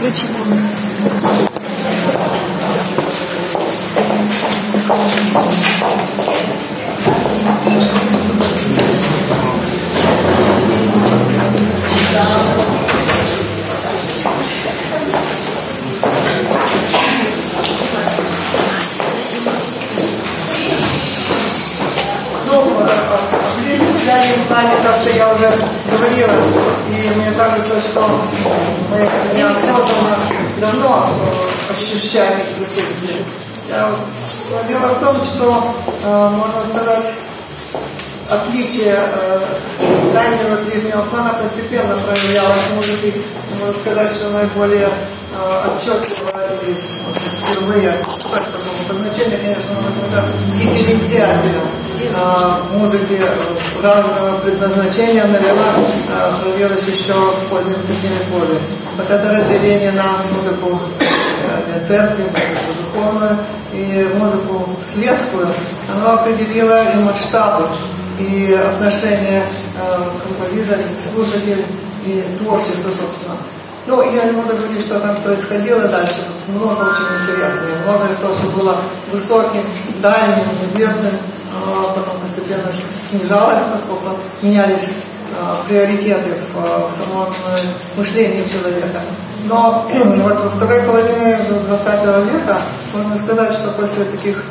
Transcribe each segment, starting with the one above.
Включите. Отличие э, дальнего и ближнего плана постепенно проявлялось в музыке. Можно сказать, что наиболее э, отчетливо и впервые, как такому обозначению, конечно, можно сказать, дифференциателем э, музыки э, разного предназначения навела, э, проявилась еще в позднем средневековье. Вот это разделение на музыку э, для церкви, музыку духовную и музыку светскую, оно определило и масштабы и отношение э, композитора, слушатель и творчество, собственно. Ну, я не буду говорить, что там происходило дальше. Много очень интересного. Многое то, что было высоким, дальним, небесным, а потом постепенно снижалось, поскольку менялись а, приоритеты в, самом э, мышлении человека. Но вот во второй половине 20 века можно сказать, что после таких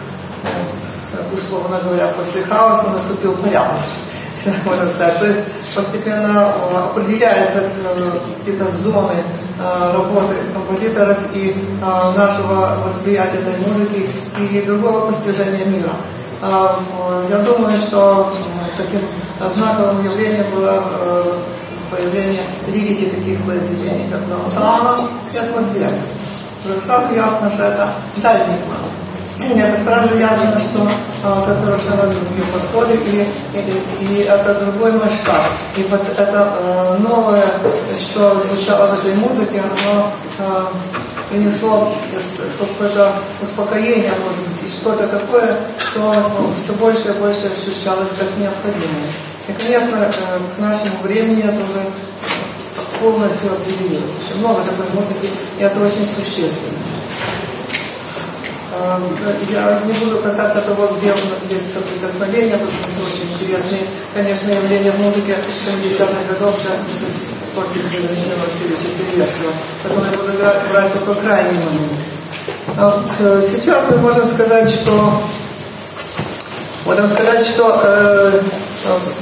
условно говоря, после хаоса наступил порядок, можно сказать. То есть постепенно э, определяются э, какие-то зоны э, работы композиторов и э, нашего восприятия этой музыки и другого постижения мира. Э, Я думаю, что э, таким знаковым явлением было э, появление лирики таких произведений, как Романтана и атмосфера. Сразу ясно, что это дальний план. Это сразу ясно, что а, вот это совершенно другие подходы и, и, и это другой масштаб. И вот это э, новое, что звучало в этой музыке, оно э, принесло какое-то успокоение, может быть, и что-то такое, что все больше и больше ощущалось как необходимое. И, конечно, э, к нашему времени это уже полностью определилось. Очень много такой музыки, и это очень существенно. Эм, Я не буду касаться того, где есть соприкосновения, потому что очень интересные, конечно, явления в музыке 70-х годов, в частности, творчестве Владимира Васильевича Сильвестрова. Я буду играть, брать только крайний момент. А вот, э, Сейчас мы можем сказать, что Можем сказать, что э,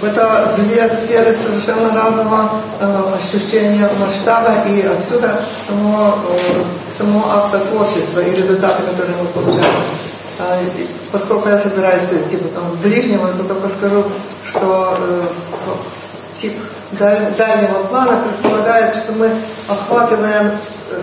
э, это две сферы совершенно разного э, ощущения масштаба и отсюда само, э, само автотворчество и результаты, которые мы получаем. И поскольку я собираюсь перейти потом к ближнему, то только скажу, что э, в- тип даль- дальнего плана предполагает, что мы охватываем э,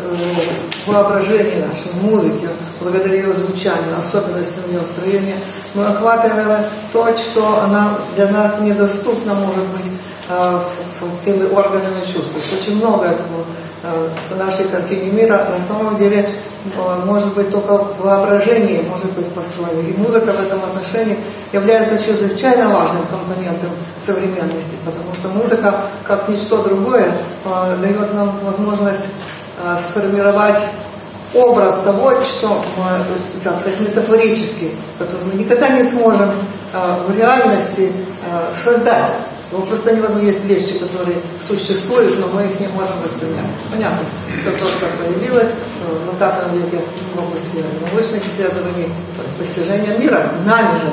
воображение нашей музыки, благодаря ее звучанию, особенностям ее строения, мы охватываем то, что она для нас недоступна, может быть, э, в- в всеми органами чувств. Очень многое э, в нашей картине мира на самом деле э, может быть только в воображении может быть построено. И музыка в этом отношении является чрезвычайно важным компонентом современности, потому что музыка, как ничто другое, э, дает нам возможность сформировать образ того, что мы, так сказать, метафорически, который мы никогда не сможем в реальности создать. Ну, просто невозможно, есть вещи, которые существуют, но мы их не можем воспринять. Понятно, все то, что появилось э, в 20 веке в области научных исследований, то есть постижение мира, нами же,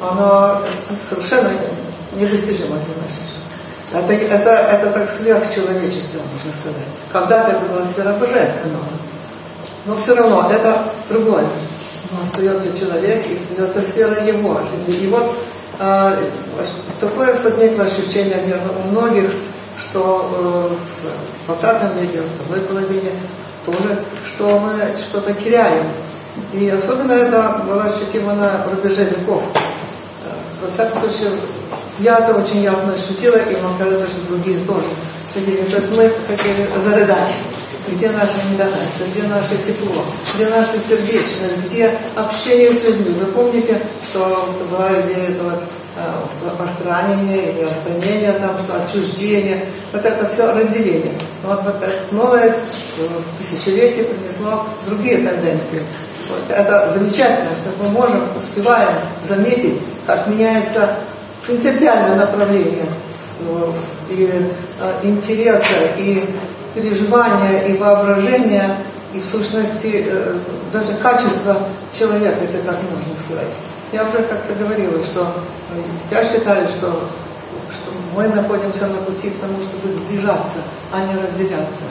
оно совершенно недостижимо для нашей жизни. Это, это, это так сверхчеловеческое, можно сказать. Когда-то это была сфера божественного. Но все равно это другое. Но остается человек и остается сфера его. И вот такое возникло ощущение, наверное, у многих, что э, в 20 веке, в второй половине тоже, что мы что-то теряем. И особенно это было ощутимо на рубеже веков. Во всяком случае, я это очень ясно ощутила, и мне кажется, что другие тоже. То есть мы хотели зарыдать. Где наша интонация, где наше тепло, где наша сердечность, где общение с людьми. Вы помните, что была идея этого э, остранения или остранения, там, отчуждения, вот это все разделение. Вот, вот это новое тысячелетие принесло другие тенденции. Вот. Это замечательно, что мы можем, успеваем заметить, как меняется принципиальное направление э, и э, интереса, и переживания, и воображения, и в сущности э, даже качество человека, если так можно сказать. Я уже как-то говорила, что я считаю, что, что мы находимся на пути к тому, чтобы сближаться, а не разделяться.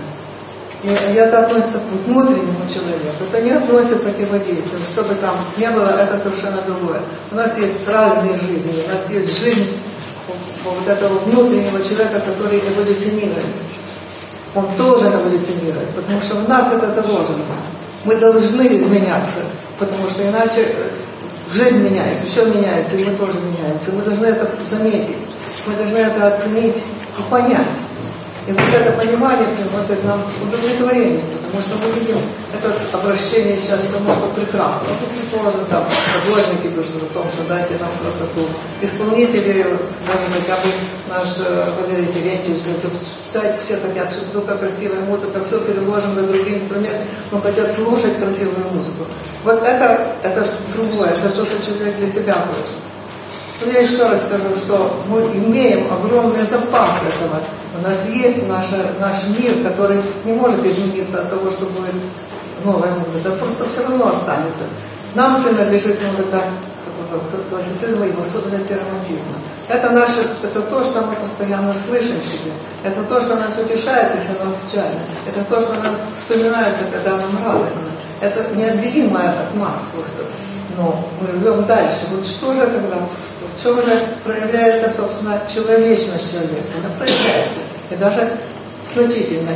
И это относится к внутреннему человеку. Это не относится к его действиям. Что бы там ни было, это совершенно другое. У нас есть разные жизни. У нас есть жизнь вот этого внутреннего человека, который эволюционирует. Он должен эволюционировать, потому что в нас это заложено. Мы должны изменяться, потому что иначе э, жизнь меняется, все меняется, и мы тоже меняемся. Мы должны это заметить, мы должны это оценить и понять. И вот это понимание приносит нам удовлетворение, потому что мы видим это обращение сейчас к тому, что прекрасно. Ну, предположим, там, художники пишут о том, что дайте нам красоту. Исполнители, вот, даже хотя бы наш э, Валерий Терентьевич говорит, все хотят, чтобы только красивая музыка, все переложим на другие инструменты, но хотят слушать красивую музыку. Вот это, это другое, это то, что человек для себя хочет. Но я еще раз скажу, что мы имеем огромный запас этого. У нас есть наша, наш мир, который не может измениться от того, что будет новая музыка. Просто все равно останется. Нам принадлежит музыка классицизма и в особенности романтизма. Это, наше, это то, что мы постоянно слышим в себе. Это то, что нас утешает, если нам печально. Это то, что нам вспоминается, когда нам радостно. Это неотделимое от нас просто. Но мы живем дальше. Вот что же тогда в чем же проявляется, собственно, человечность человека? Она проявляется. И даже значительно.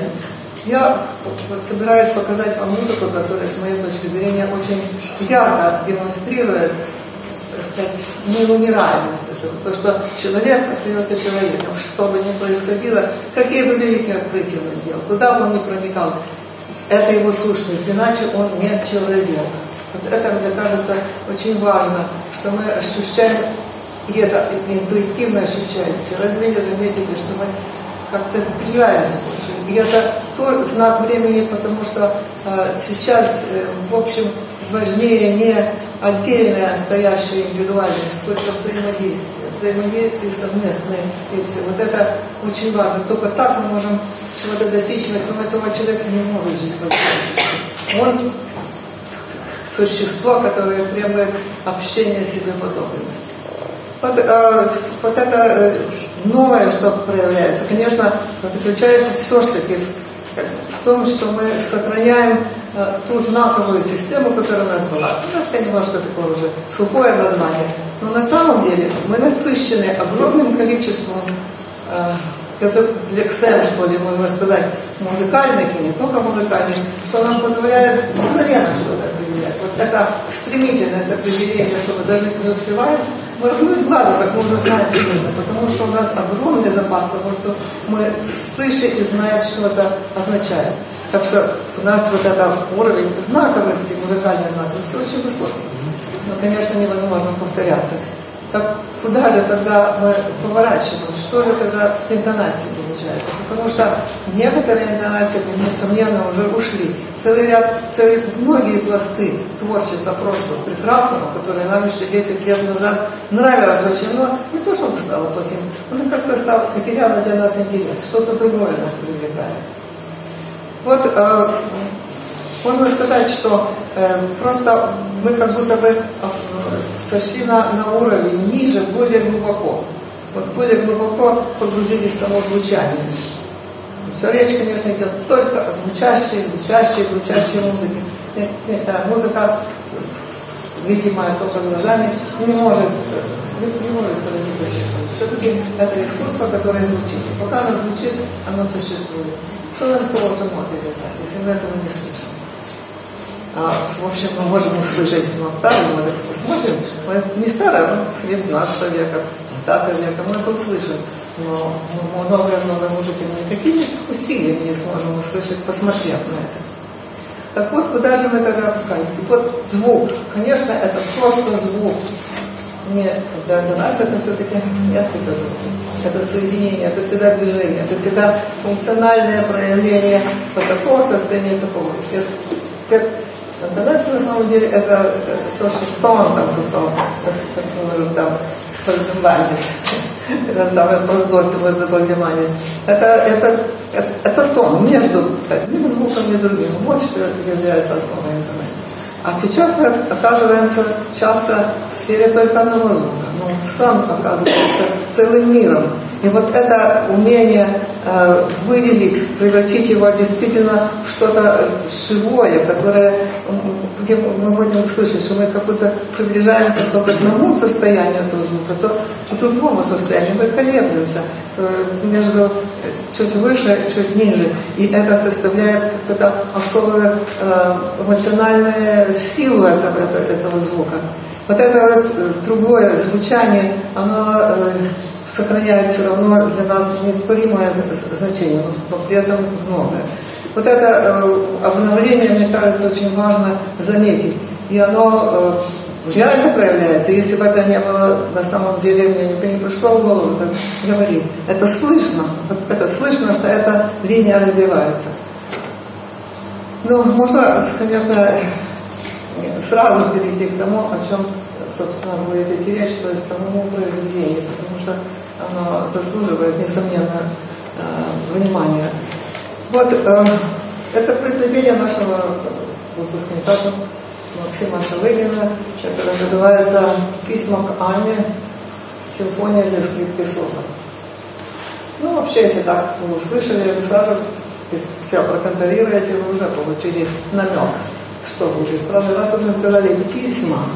Я вот собираюсь показать вам музыку, которая, с моей точки зрения, очень ярко демонстрирует, так сказать, неумираемость. То, что человек остается человеком, что бы ни происходило, какие бы великие открытия он делал, куда бы он ни проникал, это его сущность, иначе он не человек. Вот это, мне кажется, очень важно, что мы ощущаем и это интуитивно ощущается. Разве не заметили, что мы как-то сближаемся больше? И это тоже знак времени, потому что э, сейчас, э, в общем, важнее не отдельная стоящая индивидуальность, только взаимодействие. Взаимодействие совместное. Вот это очень важно. Только так мы можем чего-то достичь, но кроме того человек не может жить в обществе. Он существо, которое требует общения с себе подобными. Вот, э, вот это э, новое, что проявляется, конечно, заключается все-таки в, в том, что мы сохраняем э, ту знаковую систему, которая у нас была. Ну, это немножко такое уже сухое название. Но на самом деле мы насыщены огромным количеством э, лексем, что ли, можно сказать, музыкальных и не только музыкальных, что нам позволяет мгновенно что-то определять. Вот эта стремительность определения, что мы даже не успеваем, моргнуть глазом, как уже знаем сегодня, потому что у нас огромный запас того, что мы слышим и знаем, что это означает. Так что у нас вот этот уровень знаковости, музыкальной знаковости очень высокий. Но, конечно, невозможно повторяться. Так куда же тогда мы поворачиваем? Что же тогда с интонацией получается? Потому что некоторые интонации, несомненно, уже ушли. Целый ряд, целые, многие пласты творчества прошлого, прекрасного, которое нам еще 10 лет назад нравилось очень, но не то, что он стало плохим, он как-то стал, потеряло для нас интерес, что-то другое нас привлекает. Вот э, можно сказать, что э, просто мы как будто бы э, сошли на, на уровень ниже, более глубоко. Вот более глубоко погрузились в само звучание. Все речь, конечно, идет только о звучащей, звучащей, звучащей музыке. Нет, нет, музыка, видимая только глазами, не может, не, может сравниться с тем. Все-таки это искусство, которое звучит. И пока оно звучит, оно существует. Что нам с того, что ноты если мы этого не слышим? А, в общем, мы можем услышать ну, старую музыку, посмотрим. Мы не старая, мы с 19 века, 20 века, мы это услышим. Но много-много музыки мы никакими усилиями не сможем услышать, посмотрев на это. Так вот, куда же мы тогда опускаемся? Вот звук. Конечно, это просто звук. не для интонации, это все-таки несколько звуков. Это соединение, это всегда движение, это всегда функциональное проявление вот такого состояния, такого. Самом деле это, то, что тон там кусал, как мы там, поднимайтесь. Это самое проздоте, можно поднимать. Это, это, это, это тон между одним звуком и другим. Вот что является основой интонации. А сейчас мы оказываемся часто в сфере только одного звука. Но он сам оказывается целым миром. И вот это умение э, выделить, превратить его действительно в что-то живое, которое, где мы будем слышать, что мы как будто приближаемся то к одному состоянию этого звука, то к другому состоянию. Мы колеблемся то между чуть выше, чуть ниже. И это составляет какую-то особую э, эмоциональную силу этого, этого звука. Вот это вот э, другое звучание, оно э, сохраняет все равно для нас неоспоримое значение, но при этом многое. Вот это э, обновление, мне кажется, очень важно заметить. И оно э, реально проявляется. Если бы это не было на самом деле, мне не, не пришло в голову так говорить. Это слышно. Вот это слышно, что эта линия развивается. Ну, можно, конечно, сразу перейти к тому, о чем собственно, будет идти речь, то есть тому произведению, потому что оно заслуживает, несомненно, э, внимания. Вот э, это произведение нашего выпускника Максима Салыгина, которое называется «Письма к Анне. Симфония для скрипки сока». Ну, вообще, если так вы услышали, вы сразу все проконтролируете, вы уже получили намек, что будет. Правда, раз вот мы сказали «письма»,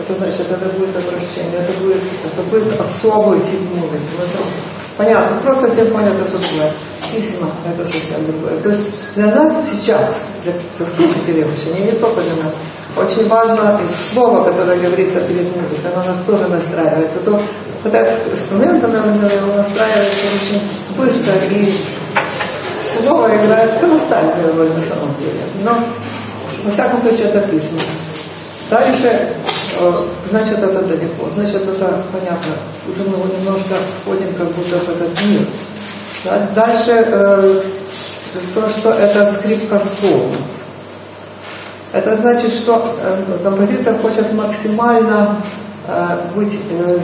это значит, это будет обращение, это будет, это будет особый тип музыки. Это, понятно, просто симфония это другое. Письма это совсем другое. То есть для нас сейчас, для, слушателей вообще, не, не только для нас, очень важно слово, которое говорится перед музыкой, оно нас тоже настраивает. А то вот этот инструмент, оно, оно настраивается очень быстро, и слово играет колоссальную роль на самом деле. Но, во всяком случае, это письма. Дальше Э, значит, это далеко, значит, это понятно. Уже мы немножко входим как будто в этот мир. Да? Дальше э, то, что это скрипка соло. Это значит, что э, композитор хочет максимально э, быть э,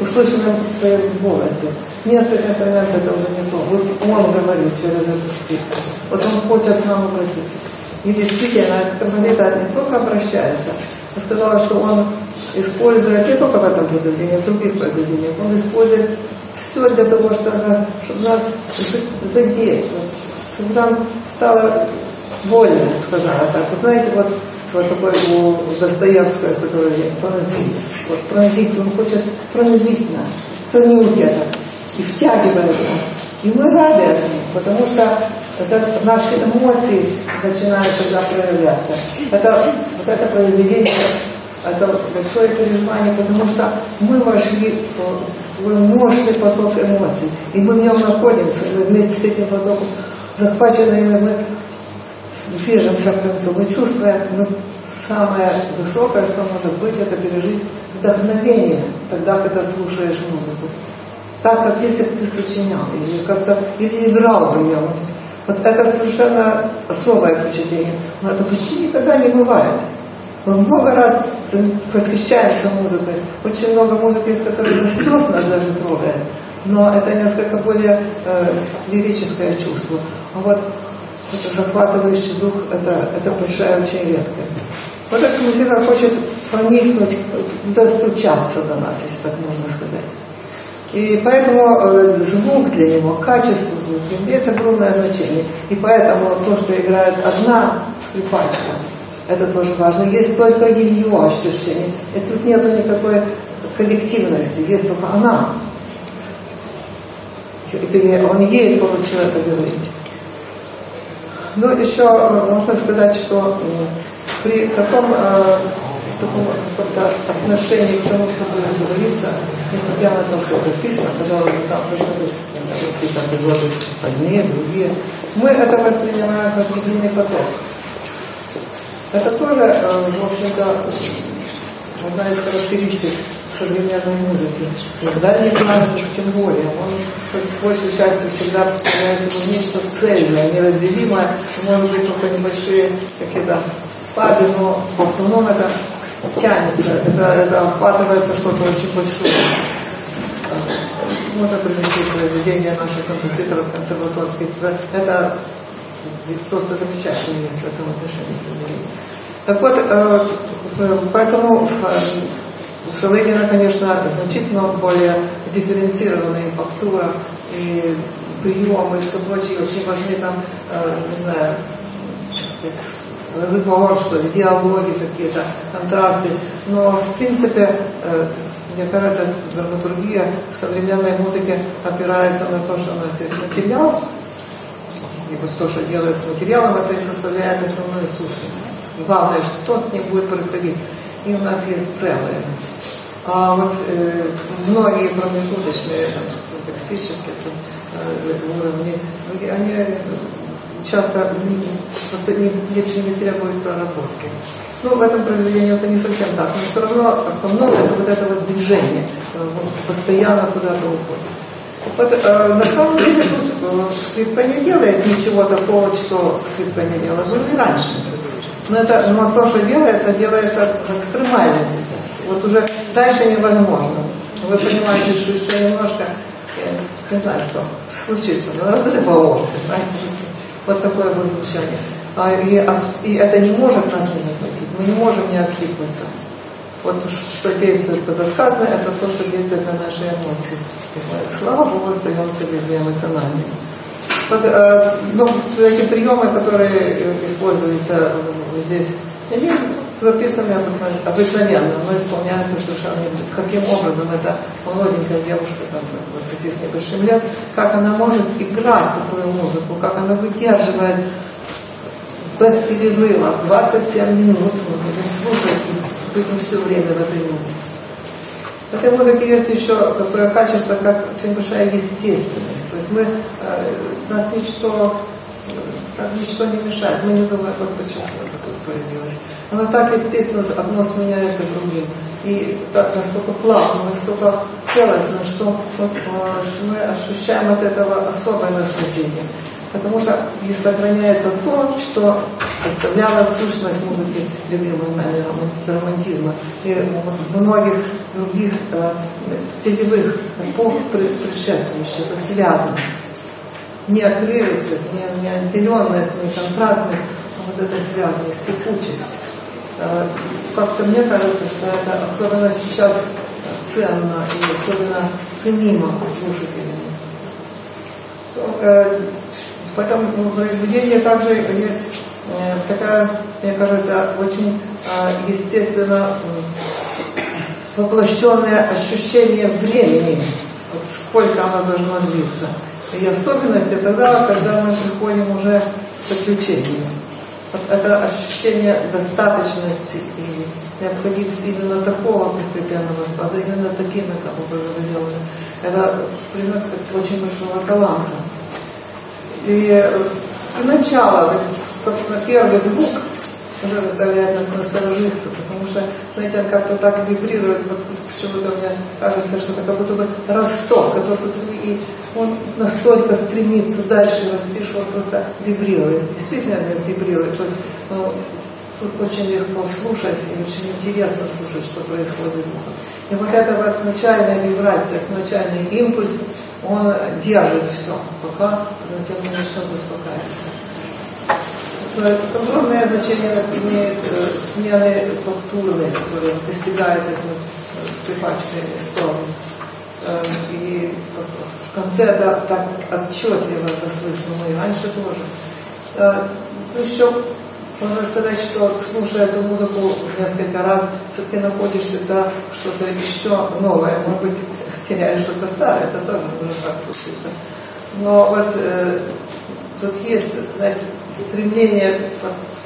услышанным в своем голосе. Несколько инструментов это уже не то. Вот он говорит через эту скрипку. Вот он хочет к нам обратиться. И действительно, этот композитор не только обращается, я сказала, что он использует не только в этом произведении, в других произведениях, он использует все для того, чтобы, чтобы нас задеть, чтобы нам стало больно, сказала так. Вы знаете, вот, вот такой у Достоевского есть такое пронзить. Вот пронзить, он хочет пронзить нас, ценить это и втягивает нас. И мы рады этому, потому что это наши эмоции начинают тогда проявляться. Это, вот это произведение, это большое переживание, потому что мы вошли в мощный поток эмоций, и мы в нем находимся, мы вместе с этим потоком захваченными, мы движемся к концу, мы чувствуем, мы самое высокое, что может быть, это пережить вдохновение, тогда, когда слушаешь музыку. Так, как если бы ты сочинял, или как-то, или играл в нее. Вот это совершенно особое впечатление. Но это почти никогда не бывает. Мы много раз восхищаемся музыкой. Очень много музыки, из которой до слез нас даже трогает. Но это несколько более э, лирическое чувство. А вот это захватывающий дух, это, это большая очень редкость. Вот этот музыка хочет проникнуть, достучаться до нас, если так можно сказать. И поэтому э, звук для него, качество звука имеет огромное значение. И поэтому то, что играет одна скрипачка, это тоже важно. Есть только ее ощущение. И тут нет никакой коллективности, есть только она. Он ей поручил это говорить. Ну, еще э, можно сказать, что при таком, э, таком отношении к тому, что будет говориться, несмотря на то, что письма, пожалуй, там должны быть какие-то эпизоды одни, другие. Мы это воспринимаем как единый поток. Это тоже, э, в общем-то, одна из характеристик современной музыки. И дальний план тем более. Он с большей частью всегда представляет собой нечто цельное, неразделимое. Может быть, только небольшие какие-то спады, но в основном это тянется, это, это охватывается что-то очень большое. Можно привести произведения наших композиторов консерваторских. Это просто замечательно есть в этом отношении произведения. Так вот, э, э, поэтому э, у Шелегина, конечно, значительно более дифференцированная фактура и приемы и все прочее очень важны там, не знаю, разговор, что ли, диалоги какие-то, контрасты. Но, в принципе, мне кажется, драматургия современной музыки опирается на то, что у нас есть материал, и вот то, что делает с материалом, это и составляет основную сущность. Главное, что с ним будет происходить. И у нас есть целое. А вот э, многие промежуточные, там, токсические там, э, уровни, они часто просто не, не, не требуют проработки. Ну, в этом произведении это не совсем так, но все равно основное это вот это вот движение, э, постоянно куда-то уходит. Вот э, на самом деле тут э, скрипка не делает ничего такого, что скрипка не делала. Было и раньше. Но, это, но то, что делается, делается в экстремальной ситуации. Вот уже дальше невозможно. Вы понимаете, что еще немножко, я не знаю, что случится, но разрыв знаете, вот такое будет звучание. А, и, и это не может нас не захватить. Мы не можем не откликнуться. Вот что действует безотказно, это то, что действует на наши эмоции. Слава Богу, остаемся людьми эмоциональными. Вот, э, ну, эти приемы, которые используются здесь, они записаны обыкновенно, но исполняются совершенно каким образом? Эта молоденькая девушка, там, 20 с небольшим лет, как она может играть такую музыку, как она выдерживает без перерыва 27 минут, мы будем слушать будем все время в этой музыке. В этой музыке есть еще такое качество, как очень большая естественность. То есть мы, э, нас ничто, как ничто не мешает. Мы не думаем, вот почему это тут появилось. Оно так естественно одно сменяет другим. И так настолько плавно, настолько целостно, что мы, э, мы ощущаем от этого особое наслаждение потому что и сохраняется то, что составляло сущность музыки любимой нами романтизма и многих других э, стилевых эпох предшествующих, это связанность. Не отрывистость, не, не отделенность, не контрастность, а вот эта связанность, текучесть. Э, как-то мне кажется, что это особенно сейчас ценно и особенно ценимо слушателями. В этом произведении также есть э, такая, мне кажется, очень э, естественно воплощенное ощущение времени, вот сколько оно должно длиться. И особенности тогда, когда мы приходим уже к заключению. Вот это ощущение достаточности и необходимости именно такого постепенного спада, именно таким это образом сделано. Это признак очень большого таланта. И, и начало, собственно, первый звук уже заставляет нас насторожиться, потому что, знаете, он как-то так вибрирует, вот почему-то мне кажется, что это как будто бы росток, который и он настолько стремится дальше расти, что он просто вибрирует. Действительно вибрирует. Ну, тут очень легко слушать и очень интересно слушать, что происходит с звуком. И вот эта вот начальная вибрация, начальный импульс, он держит все, пока затем не начнет успокаиваться. Огромное значение имеет э, смены фактурные, которые достигают эту э, скрипачкой сторону. Э, и в конце это так отчетливо это слышно, и раньше тоже. Э, еще можно сказать, что слушая эту музыку несколько раз, все-таки находишь всегда что-то еще новое. Может быть, теряешь что-то старое, это тоже может так случиться. Но вот э, тут есть, знаете, стремление,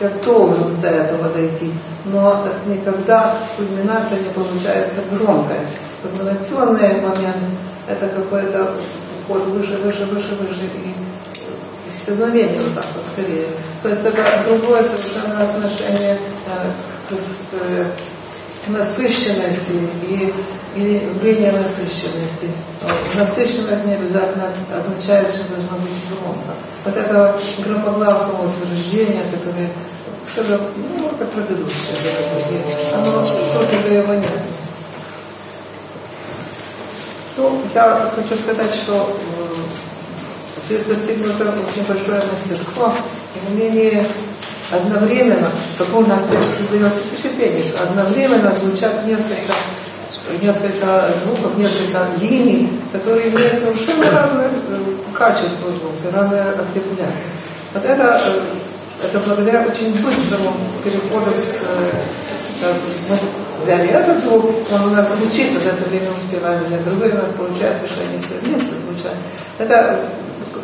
я должен до этого дойти, но никогда кульминация не получается громкой. Кульминационный момент – это какой-то уход выше, выше, выше, выше, и исчезновение вот так вот скорее. То есть это другое совершенно отношение э, к, насыщенности и, и явление насыщенности. Насыщенность не обязательно означает, что должно быть громко. Вот этого громогласного утверждения, которое, которое ну, это предыдущее, оно тоже его нет. Ну, я хочу сказать, что здесь достигнуто очень большое мастерство и умение одновременно, как у нас создается впечатление, что одновременно звучат несколько, несколько звуков, несколько линий, которые имеют совершенно разное э, качество звука, разная артикуляция. Вот это, э, это благодаря очень быстрому переходу с мы взяли этот звук, он у нас звучит, а за это время успеваем взять другой, у нас получается, что они все вместе звучат. Это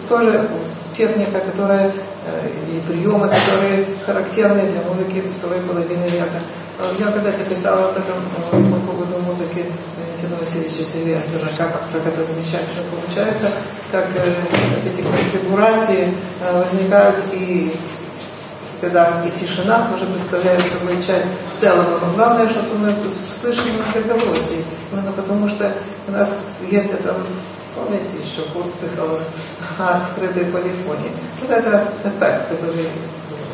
тоже техника, которая э, и приемы, которые характерны для музыки второй половины века. Э, я когда-то писала об этом э, по поводу музыки Валентина Васильевича Сильвестра, как, как это замечательно получается, как эти конфигурации возникают и когда и тишина тоже представляет собой часть целого. Но главное, что мы слышим многоголосие. Именно потому что у нас есть это Помните, еще Курт писал о скрытой полифонии. Вот это эффект, который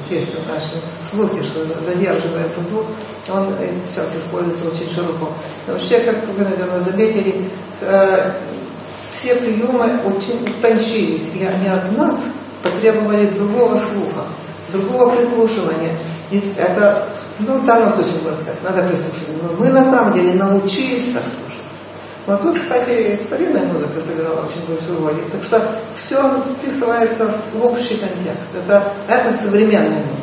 есть в нашем слухе, что задерживается звук, он сейчас используется очень широко. Вообще, как вы, наверное, заметили, э, все приемы очень утончились, и они от нас потребовали другого слуха, другого прислушивания. И это, ну, в данном случае, можно сказать, надо прислушиваться. Но мы на самом деле научились так слушать. Но тут, кстати, старинная музыка сыграла очень большую роль. Так что все вписывается в общий контекст. Это, это современная музыка.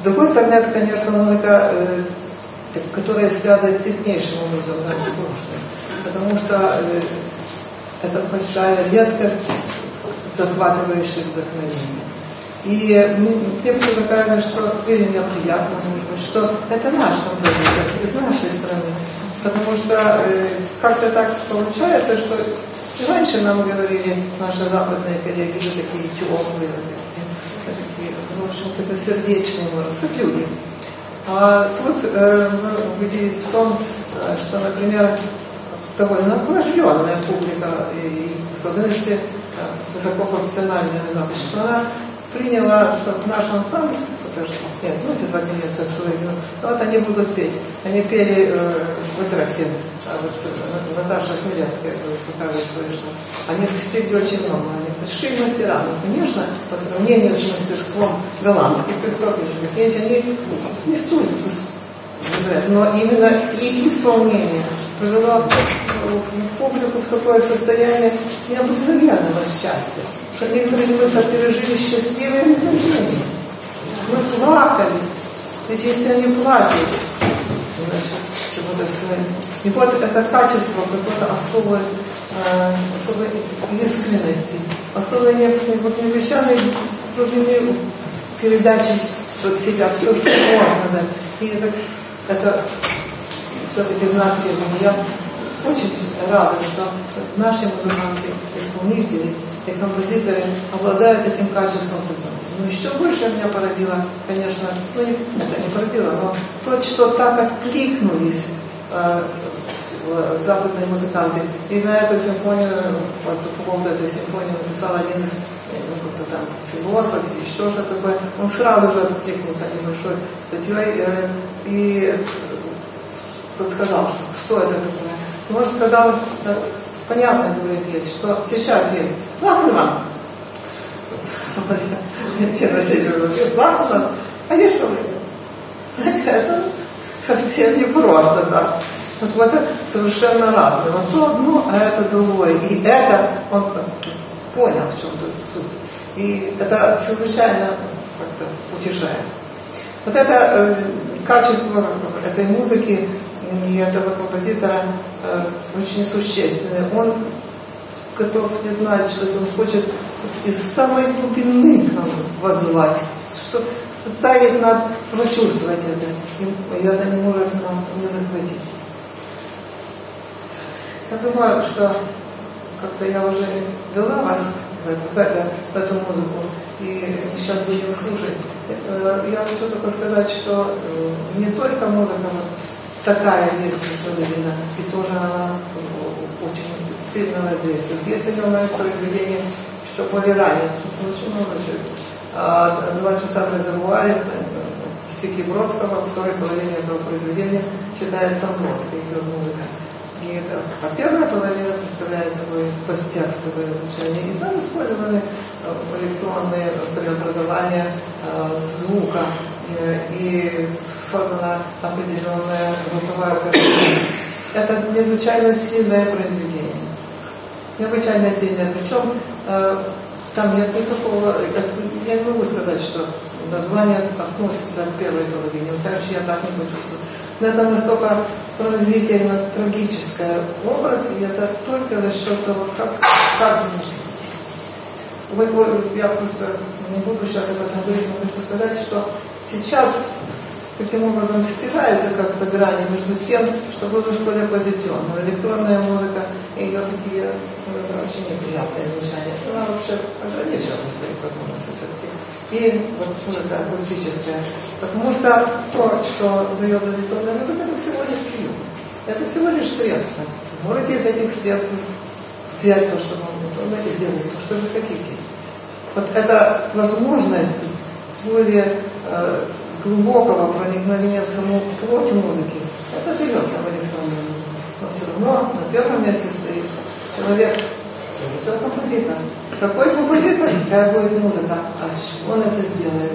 С другой стороны, это, конечно, музыка, э, которая связана теснейшим образом да, с прошлым. Потому что э, это большая редкость захватывающих вдохновения. И мне почему-то кажется, что, или мне приятно, может быть, что это наш композитор из нашей страны. Потому что э, как-то так получается, что раньше нам говорили наши западные коллеги, вы такие теплые, вы такие, такие, в общем, это сердечные, может, как люди. А тут э, мы убедились в том, что, например, довольно охлажденная публика, и в особенности э, высокопрофессиональная на что она приняла наш ансамбль тоже не относятся, к Шулыгину. Но вот они будут петь. Они пели э, в тракте, а вот э, Наташа Хмелевская показывает что Они достигли очень много, они большие мастера. Но, конечно, по сравнению с мастерством голландских певцов, они не столь но именно их исполнение привело публику в такое состояние необыкновенного счастья, что говорили, мы пережили счастливые мгновения. Плакали. Ведь если они плачут, значит, чего так сказать, и вот это качество какой-то особой, э, особой искренности, особой необычайной глубины передачи от себя, все, что можно. Да. И это, это все-таки знак первого. Я очень рада, что наши музыканты, исполнители и композиторы обладают этим качеством но еще больше меня поразило, конечно, ну не, это не поразило, но то, что так откликнулись э, западные музыканты. И на эту симфонию, по поводу этой симфонии написал один из ну, какой-то там философ еще что-то такое. Он сразу же откликнулся небольшой статьей э, и подсказал, что, что это такое. И он сказал, да, понятно, говорит, есть, что сейчас есть Лахман, Валентина Васильевна Безлахова, конечно, знаете, это совсем не просто так. Вот, вот это совершенно разное. Вот то одно, а это другое. И это он понял, в чем тут суть. И это чрезвычайно как-то утешает. Вот это э, качество этой музыки и этого композитора э, очень существенное. Он готов не знать, что он хочет из самой глубины к нам воззвать, что заставить нас прочувствовать это. И это не может нас не захватить. Я думаю, что как-то я уже вела вас в, это, в, это, в эту музыку, и сейчас будем слушать. э, я хочу только сказать, что э, не только музыка вот такая есть в и тоже она э, очень сильно воздействует. Если у произведение, что более ранее, очень. Два часа в резервуаре, стихи Бродского, во второй половине этого произведения читается Бродский, идет а первая половина представляет собой посттекстовое звучание. И там использованы электронные преобразования э, звука э, и создана определенная звуковая картина. Это незвычайно сильное произведение. Необычайно сильное. Причем э, там нет никакого... Я не могу сказать, что название относится к первой половине. Во всяком случае, я так не почувствовала. Но это настолько пронзительно трагическое образ, и это только за счет того, как, как вы, я просто не буду сейчас об этом говорить, но хочу сказать, что сейчас таким образом стираются как-то грани между тем, что было более позитивным. Электронная музыка, ее такие очень неприятные звучания. Она вообще ограничена своих возможностей все-таки. И вот музыка акустическая. Потому что то, что дает электронная музыка, это всего лишь прием. Это всего лишь средство. Можете из этих средств взять то, что вам нужно, и сделать то, что вы хотите. Вот эта возможность более э, глубокого проникновения в саму плоть музыки, это дает нам электронную музыку. Но все равно на первом месте стоит человек, все композитор. Какой композитор, какая будет музыка, а он это сделает.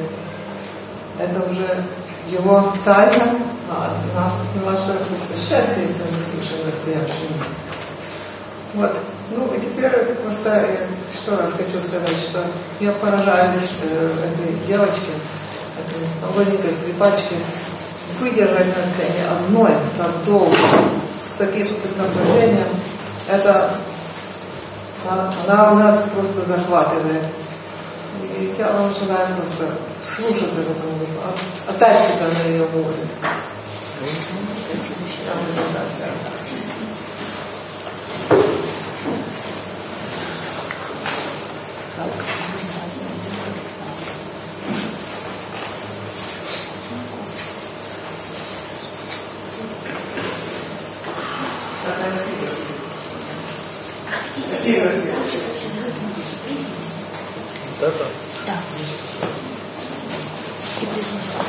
Это уже его тайна, а наш, наше просто счастье, если мы слышим настоящую музыку. Вот. Ну и теперь просто еще раз хочу сказать, что я поражаюсь э, этой девочке, этой молоденькой скрипачке, выдержать на сцене одной так долго, с таким напряжением, это она у нас просто захватывает. И я вам желаю просто слушаться в эту музыку, отдать себя на ее волю. Я вам благодарна. Как еще подивіться.